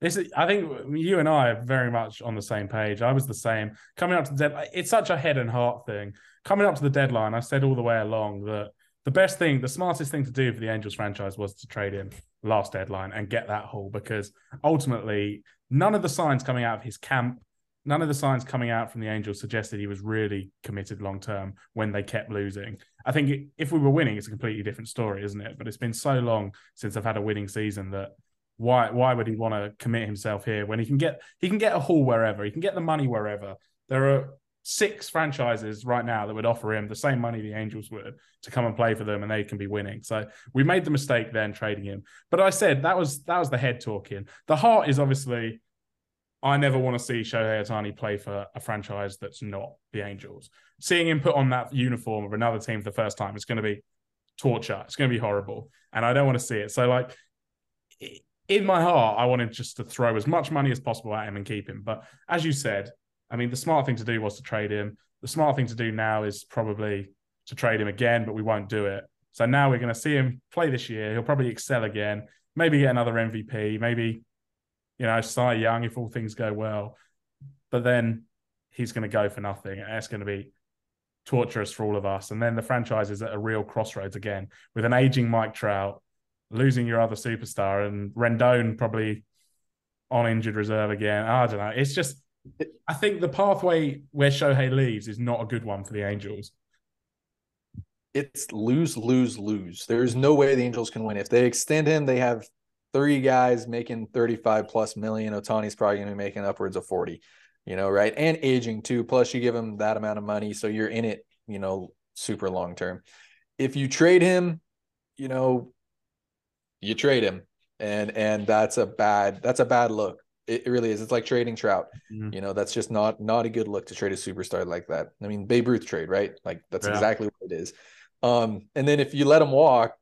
This is, I think you and I are very much on the same page. I was the same. Coming up to the deadline, it's such a head and heart thing. Coming up to the deadline, I said all the way along that the best thing, the smartest thing to do for the Angels franchise was to trade him last deadline and get that haul because ultimately none of the signs coming out of his camp, none of the signs coming out from the Angels suggested he was really committed long term when they kept losing. I think if we were winning, it's a completely different story, isn't it? But it's been so long since I've had a winning season that why why would he want to commit himself here when he can get he can get a haul wherever he can get the money wherever there are six franchises right now that would offer him the same money the Angels would to come and play for them, and they can be winning. So we made the mistake then trading him. But I said that was that was the head talking. The heart is obviously. I never want to see Shohei Ohtani play for a franchise that's not the Angels. Seeing him put on that uniform of another team for the first time, it's going to be torture. It's going to be horrible, and I don't want to see it. So, like, in my heart, I wanted just to throw as much money as possible at him and keep him. But as you said, I mean, the smart thing to do was to trade him. The smart thing to do now is probably to trade him again, but we won't do it. So now we're going to see him play this year. He'll probably excel again, maybe get another MVP, maybe, you know, Cy Young if all things go well. But then he's going to go for nothing. And it's going to be torturous for all of us. And then the franchise is at a real crossroads again with an aging Mike Trout, losing your other superstar, and Rendon probably on injured reserve again. I don't know. It's just I think the pathway where Shohei leaves is not a good one for the Angels. It's lose, lose, lose. There's no way the Angels can win. If they extend him, they have three guys making 35 plus million. Ohtani's probably going to be making upwards of 40, you know, right? And aging too. Plus, you give him that amount of money. So you're in it, you know, super long term. If you trade him, you know, you trade him. And and that's a bad that's a bad look it really is. It's like trading Trout. Mm-hmm. You know, that's just not not a good look to trade a superstar like that. I mean, Babe Ruth trade, right? Like that's yeah. exactly what it is. Um, and then if you let him walk,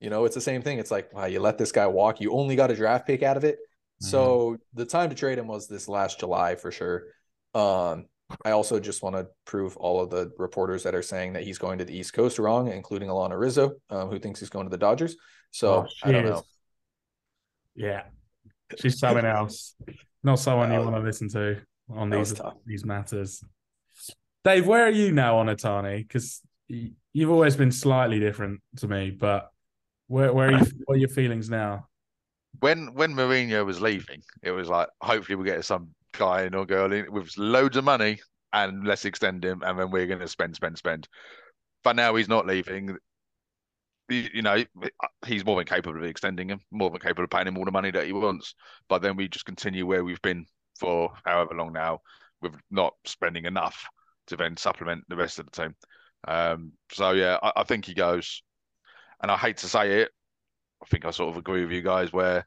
you know, it's the same thing. It's like, wow, you let this guy walk. You only got a draft pick out of it. Mm-hmm. So the time to trade him was this last July for sure. Um, I also just want to prove all of the reporters that are saying that he's going to the East Coast wrong, including Alanna Rizzo, um, who thinks he's going to the Dodgers. So oh, I don't know. Yeah, She's someone else, not someone you want to listen to on these these matters. Dave, where are you now on Ohtani? Because you've always been slightly different to me, but where where are you? What are your feelings now? When when Moreno was leaving, it was like hopefully we get some guy or girl in with loads of money and let's extend him, and then we're going to spend, spend, spend. But now he's not leaving you know, he's more than capable of extending him, more than capable of paying him all the money that he wants. But then we just continue where we've been for however long now, with not spending enough to then supplement the rest of the team. Um, so yeah, I, I, think he goes. And I hate to say it, I think I sort of agree with you guys where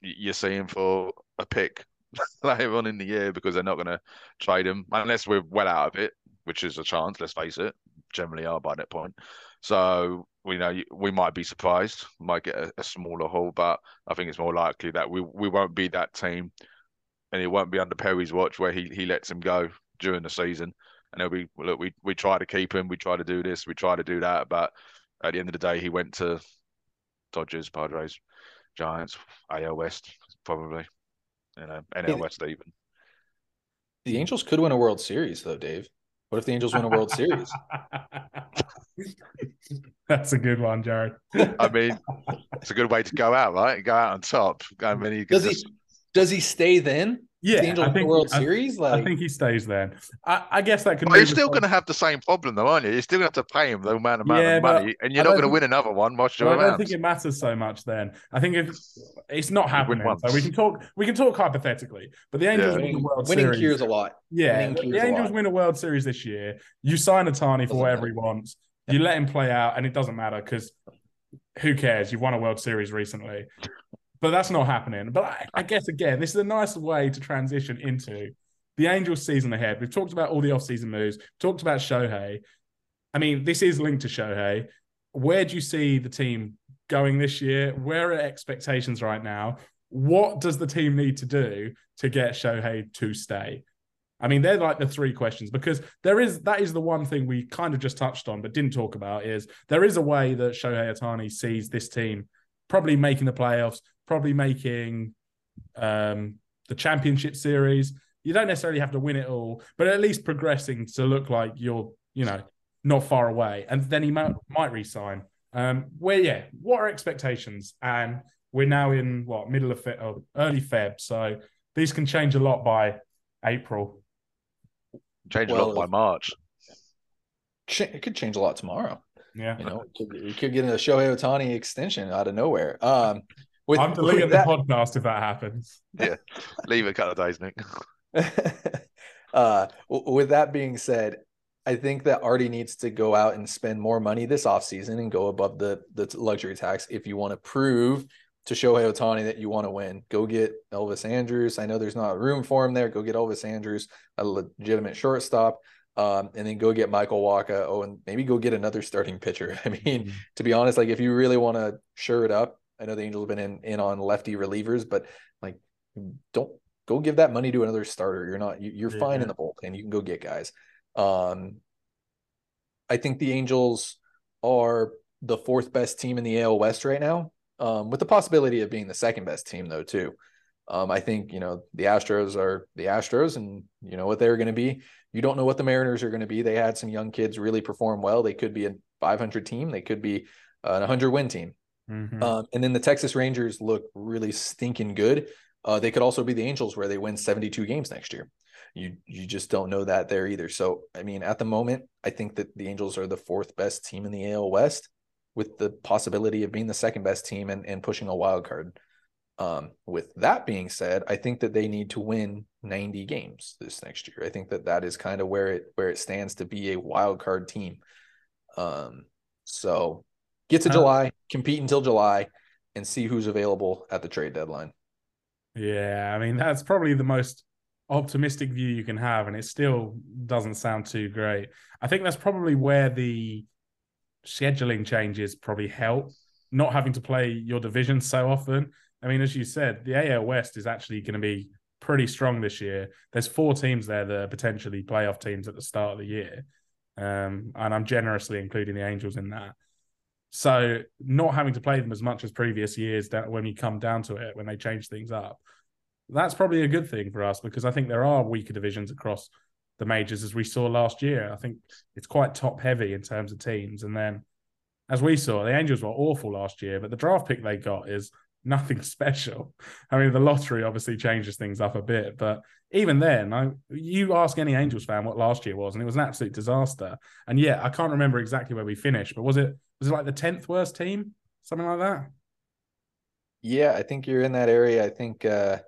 you're seeing for a pick later on in the year because they're not going to trade him unless we're well out of it, which is a chance. Let's face it, generally are by that point. So we know we might be surprised, might get a, a, smaller haul, but I think it's more likely that we we won't be that team, and it won't be under Perry's watch where he he lets him go during the season. And it'll be look, we we try to keep him, we try to do this, we try to do that, but at the end of the day, he went to Dodgers, Padres, Giants, AL West, probably, you know, NL West even. The Angels could win a World Series, though, Dave. What if the Angels win a World Series? That's a good one, Jared. I mean, it's a good way to go out, right? Go out on top. I mean, does he does he stay then? Yeah, the Angels I think, World I, Series. Like, I think he stays then. I, I guess that could. Well, you're still going to have the same problem, though, aren't you? You're still going to have to pay him the amount of, yeah, money, and you're not going to win another one. Watch well, I don't think it matters so much. Then I think if it's not happening, so we can talk. We can talk hypothetically, but the Angels yeah. win the World winning Series. cures a lot. Yeah, the Angels win a World Series this year. You sign Ohtani for whatever he wants. You let him play out, and it doesn't matter because who cares? You've won a World Series recently but that's not happening. But I, I, guess again, this is a nice way to transition into the Angels season ahead. We've talked about all the offseason moves, talked about Shohei. I mean, this is linked to Shohei. Where do you see the team going this year? Where are expectations right now? What does the team need to do to get Shohei to stay? I mean, they're like the three questions because there is that is the one thing we kind of just touched on but didn't talk about is there is a way that Shohei Ohtani sees this team probably making the playoffs, probably making um, the championship series. You don't necessarily have to win it all, but at least progressing to look like you're, you know, not far away. And then he might, might resign Um, where yeah, what are expectations? And we're now in what middle of Feb, or early Feb, so these can change a lot by April. Change a lot by March. It could change a lot tomorrow. Yeah, You know, we could, we could get a Shohei Ohtani extension out of nowhere. Um, with, I'm deleting with the that, podcast if that happens. Yeah, leave it a couple of days, Nick. uh, with that being said, I think that Arte needs to go out and spend more money this offseason and go above the the luxury tax if you want to prove to Shohei Ohtani that you want to win. Go get Elvis Andrus. I know there's not room for him there. Go get Elvis Andrus, a legitimate shortstop. Um, and then go get Michael Wacha. Oh, and maybe go get another starting pitcher. I mean, to be honest, like if you really want to shore it up, I know the Angels have been in, in on lefty relievers, but like don't go give that money to another starter. You're not you, you're fine in Yeah. the bullpen. You can go get guys. Um I think the Angels are the fourth best team in the AL West right now. Um, with the possibility of being the second best team though, too. Um, I think you know the Astros are the Astros, and you know what they're going to be. You don't know what the Mariners are going to be. They had some young kids really perform well. They could be a 500 team. They could be an 100 win team. Mhm. Um, and then the Texas Rangers look really stinking good. Uh, they could also be the Angels where they win 72 games next year. You you just don't know that there either. So I mean, at the moment, I think that the Angels are the fourth best team in the AL West, with the possibility of being the second best team and, and pushing a wild card. Um, with that being said, I think that they need to win 90 games this next year. I think that that is kind of where it where it stands to be a wild card team. Um, so get to Uh, July, compete until July, and see who's available at the trade deadline. Yeah, I mean that's probably the most optimistic view you can have, and it still doesn't sound too great. I think that's probably where the scheduling changes probably help, not having to play your division so often. I mean, as you said, the AL West is actually going to be pretty strong this year. There's four teams there that are potentially playoff teams at the start of the year, um, and I'm generously including the Angels in that. So not having to play them as much as previous years that when you come down to it, when they change things up, that's probably a good thing for us because I think there are weaker divisions across the majors as we saw last year. I think it's quite top heavy in terms of teams. And then as we saw, the Angels were awful last year, but the draft pick they got is nothing special. I mean, the lottery obviously changes things up a bit, but even then, I you ask any Angels fan what last year was, and it was an absolute disaster. And yeah, I can't remember exactly where we finished, but was it was it like the tenth worst team, something like that? Yeah, I think you're in that area. I think uh,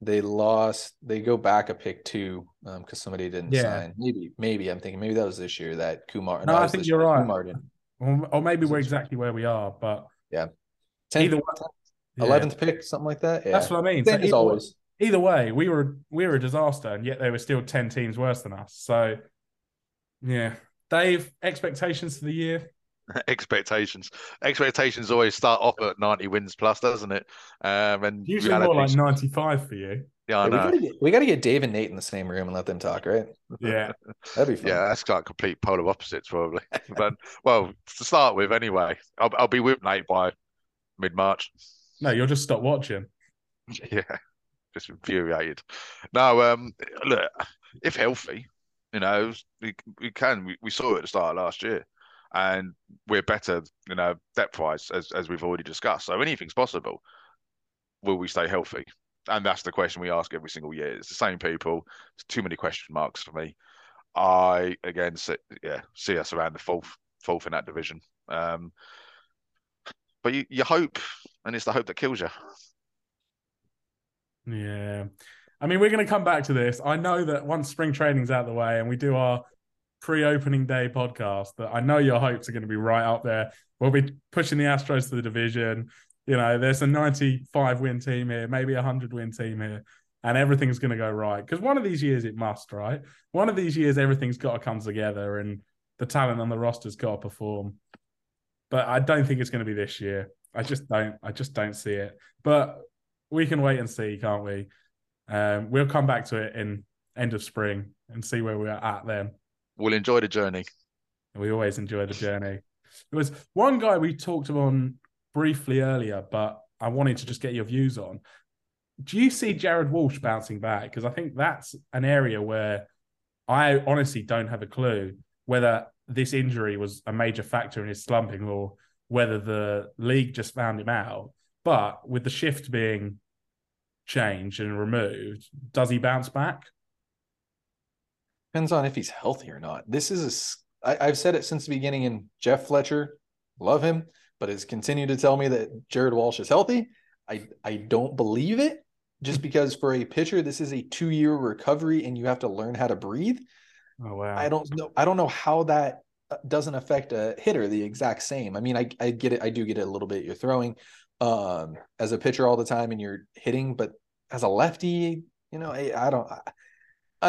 they lost. They go back a pick two um, because somebody didn't Yeah. sign. Maybe, maybe I'm thinking maybe that was this year that Kumar. No, that I think you're year right. Kumar. Or, or maybe we're exactly where we are, but yeah 10th, Either way, yeah. 11th pick, something like that. Yeah. That's what I mean. So either- always. either way, we were we were a disaster, and yet there were still ten teams worse than us. So, yeah, Dave, expectations for the year. expectations. Expectations always start off at 90 wins plus, doesn't it? Um, and Usually more like ninety-five for you. yeah, I know. gotta we gotta get Dave and Nate in the same room and let them talk, right? Yeah, That'd be fun. Yeah, that's like complete polar opposites, probably. but well, to start with, anyway, I'll, I'll be with Nate by mid March. no, you'll just stop watching. Yeah, just infuriated. No, um, look, if healthy, you know, we we can. We, we saw it at the start of last year, and we're better, you know, depth wise as as we've already discussed. So anything's possible. Will we stay healthy? And that's the question we ask every single year. It's the same people. It's too many question marks for me. I again, see, yeah, see us around the fourth, fourth in that division. Um, but you, you hope, and it's the hope that kills you. Yeah, I mean, we're going to come back to this. I know that once spring training's out of the way and we do our pre-opening day podcast, that I know your hopes are going to be right up there. We'll be pushing the Astros to the division. You know, there's a 95 win team here, maybe a 100 win team here, and everything's going to go right. Because one of these years it must, right? One of these years everything's got to come together and the talent on the roster's got to perform. But I don't think it's going to be this year. I just don't. I just don't see it. But we can wait and see, can't we? Um, we'll come back to it in end of spring and see where we are at then. We'll enjoy the journey. We always enjoy the journey. There was one guy we talked on briefly earlier, but I wanted to just get your views on. Do you see Jared Walsh bouncing back? Because I think that's an area where I honestly don't have a clue whether this injury was a major factor in his slumping or whether the league just found him out. But with the shift being changed and removed, does he bounce back? Depends on if he's healthy or not. This is a. I, I've said it since the beginning. And Jeff Fletcher, love him, but has continued to tell me that Jared Walsh is healthy. I I don't believe it, just because for a pitcher, this is a two year recovery, and you have to learn how to breathe. Oh wow! I don't know. I don't know how that uh, doesn't affect a hitter the exact same. I mean, I I get it. I do get it a little bit. You're throwing um as a pitcher all the time and you're hitting, but as a lefty, you know, I, I don't. I,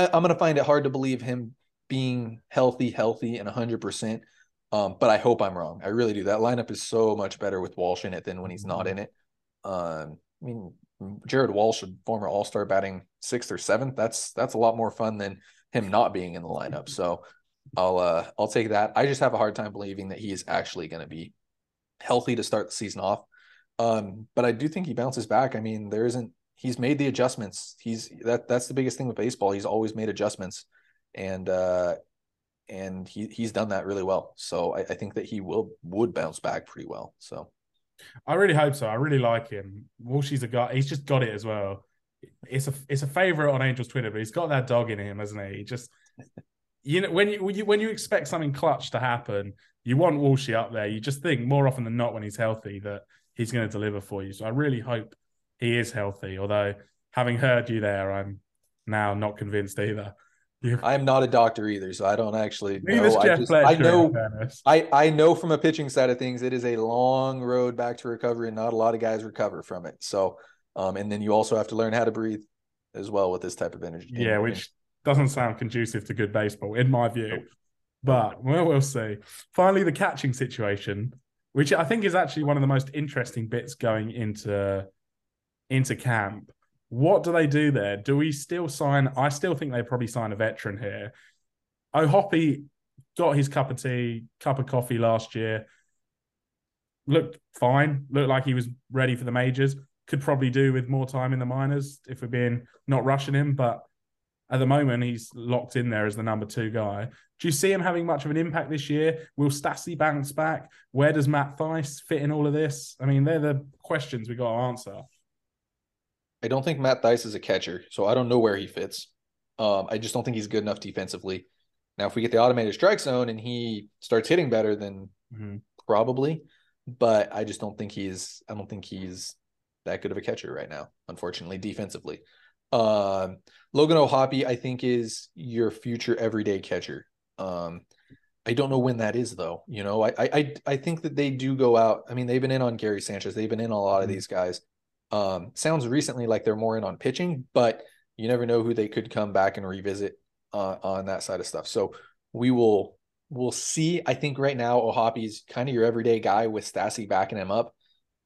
I'm gonna find it hard to believe him being healthy, healthy, and 100. percent Um, but I hope I'm wrong. I really do. That lineup is so much better with Walsh in it than when he's not in it. Um, I mean, Jared Walsh, a former All Star, batting sixth or seventh. That's that's a lot more fun than him not being in the lineup. So I'll uh I'll take that. I just have a hard time believing that he is actually going to be healthy to start the season off. Um, but I do think he bounces back. I mean, there isn't he's made the adjustments. He's that that's the biggest thing with baseball. He's always made adjustments, and uh, and he he's done that really well. So I, I think that he will would bounce back pretty well. So I really hope so. I really like him. Walshy's a guy. He's just got it as well. It's a it's a favorite on Angels Twitter, but he's got that dog in him, hasn't he? He just you know when you when you when you expect something clutch to happen, you want Walshy up there. You just think more often than not when he's healthy that he's going to deliver for you. So I really hope he is healthy. Although having heard you there, I'm now not convinced either. I'm not a doctor either, so I don't actually know. I, just, I know. I, I know from a pitching side of things, it is a long road back to recovery, and not a lot of guys recover from it. So, um, and then you also have to learn how to breathe as well with this type of energy. Yeah, which doesn't sound conducive to good baseball, in my view. But well, we'll see. Finally, the catching situation, which I think is actually one of the most interesting bits going into into camp. What do they do there? Do we still sign? I still think they probably sign a veteran here. O'Hoppe got his cup of tea, cup of coffee last year. Looked fine. Looked like he was ready for the majors. Could probably do with more time in the minors if we're being not rushing him, but at the moment he's locked in there as the number two guy. Do you see him having much of an impact this year? Will Stassi bounce back? Where does Matt Thaiss fit in all of this? I mean, they're the questions we got to answer. I don't think Matt Thaiss is a catcher, so I don't know where he fits. Um, I just don't think he's good enough defensively. Now, if we get the automated strike zone and he starts hitting better, then Mhm. probably. But I just don't think he's. I don't think he's that good of a catcher right now. Unfortunately, defensively. Um, Logan O'Hoppe, I think, is your future everyday catcher. Um, I don't know when that is though. You know, I I I think that they do go out. I mean, they've been in on Gary Sanchez. They've been in a lot of Mhm. these guys. Um, sounds recently like they're more in on pitching, but you never know who they could come back and revisit uh, on that side of stuff. So we will we'll see. I think right now O'Hoppe's kind of your everyday guy with Stassi backing him up,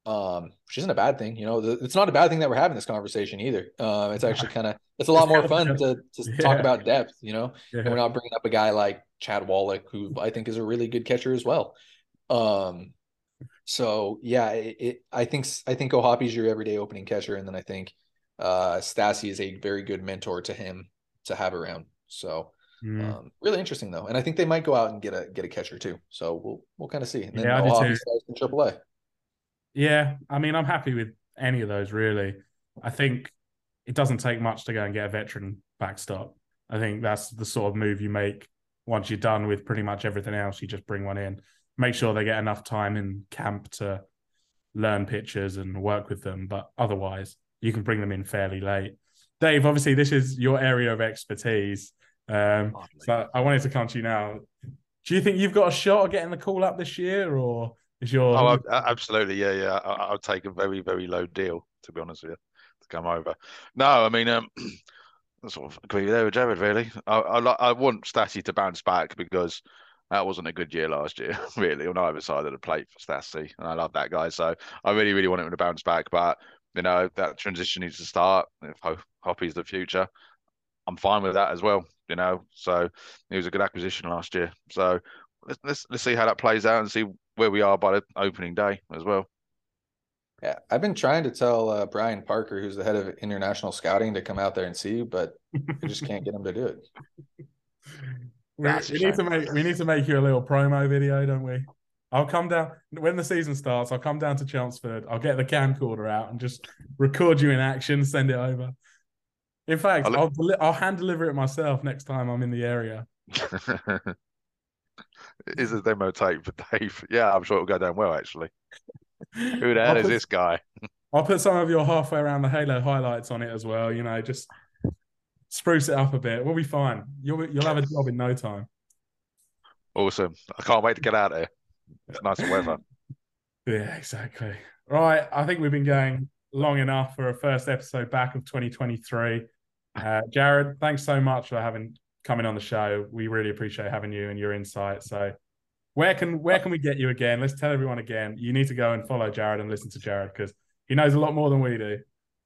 um, which isn't a bad thing. You know, the, it's not a bad thing that we're having this conversation either. Uh, it's actually kind of it's a lot more fun to, to talk about depth. You know, Yeah. we're not bringing up a guy like Chad Wallach, who I think is a really good catcher as well. Um, so yeah, it, it I think I think O'Hoppe's your everyday opening catcher, and then I think uh Stassi is a very good mentor to him to have around. So Mm. um, really interesting though, and I think they might go out and get a get a catcher too. So we'll we'll kind of see. And then Yeah, I do O'Hoppe too. starts in AAA. Yeah, I mean, I'm happy with any of those, really. I think it doesn't take much to go and get a veteran backstop. I think that's the sort of move you make once you're done with pretty much everything else. You just bring one in, make sure they get enough time in camp to learn pitches and work with them. But otherwise, you can bring them in fairly late. Dave, obviously, this is your area of expertise. Um, so I wanted to come to you now. Do you think you've got a shot of getting the call up this year, or is your Oh, absolutely. Yeah, yeah. I, I'll take a very, very low deal, to be honest with you, to come over. No, I mean, um, I sort of agree there with Jared, really. I, I, I want Stassi to bounce back because that wasn't a good year last year, really, on either side of the plate for Stassi. And I love that guy. So I really, really want him to bounce back. But, you know, that transition needs to start. If Ho- Hoppy's the future, I'm fine with that as well, you know. So it was a good acquisition last year. So let's, let's, let's see how that plays out and see where we are by the opening day as well. Yeah, I've been trying to tell uh, Brian Parker, who's the head of international scouting, to come out there and see, but I just can't get him to do it. we, we need to make we need to make you a little promo video, don't we? I'll come down when the season starts. I'll come down to Chelmsford. I'll get the camcorder out and just record you in action, send it over. In fact, I'll- I'll deli- I'll hand deliver it myself next time I'm in the area. It is a demo tape for Dave. Yeah, I'm sure it'll go down well, actually. Who the hell I'll is this guy? I'll put some of your halfway around the Halo highlights on it as well. You know, just spruce it up a bit. We'll be fine. You'll you'll have a job in no time. Awesome. I can't wait to get out there. It's nice weather. Yeah, exactly. Right. I think we've been going long enough for a first episode back of 2023. Uh, Jared, thanks so much for having coming on the show. We really appreciate having you and your insight. So where can where can we get you again? Let's tell everyone again. You need to go and follow Jared and listen to Jared because he knows a lot more than we do.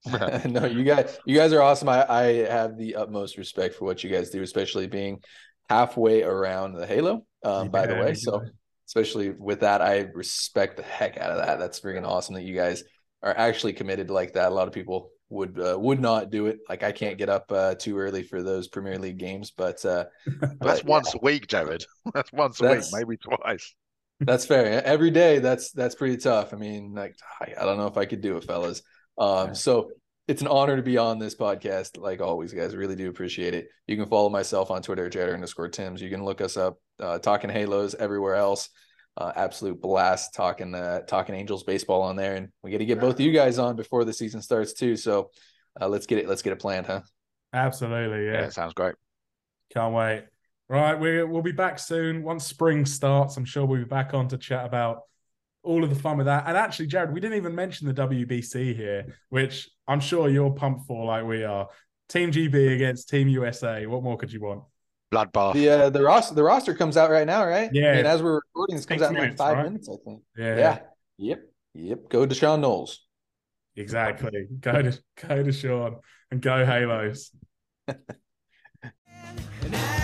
no, you guys, you guys are awesome. I, I have the utmost respect for what you guys do, especially being halfway around the Halo. Um, by the way, so especially with that, I respect the heck out of that. That's freaking awesome that you guys are actually committed like that. A lot of people would uh, would not do it. Like I can't get up uh, too early for those Premier League games, but uh, That's but, yeah, once a week, Jared. That's once a week, maybe twice. That's fair. Every day, that's that's pretty tough. I mean, like I, I don't know if I could do it, fellas. Um, so it's an honor to be on this podcast. Like always, guys, really do appreciate it. You can follow myself on Twitter, Jared underscore Tim's. You can look us up, uh, talking Halos everywhere else. Uh, absolute blast talking uh, talking Angels baseball on there, and we got to get both of you guys on before the season starts too. So uh, let's get it let's get it planned, huh? Absolutely, Yeah, yeah. sounds great. Can't wait. Right, we we'll be back soon. Once spring starts, I'm sure we'll be back on to chat about all of the fun with that. And actually, Jared, we didn't even mention the WBC here, which I'm sure you're pumped for, like we are. Team GB against Team USA. What more could you want? Bloodbath. The uh, the roster the roster comes out right now, right? Yeah. I mean, as we're recording, this comes Six out in like five right? minutes, I think. Yeah, Yeah. Yep. Yep. Go D'Shawn Knowles. exactly. Go to go to Sean and go Halos. And I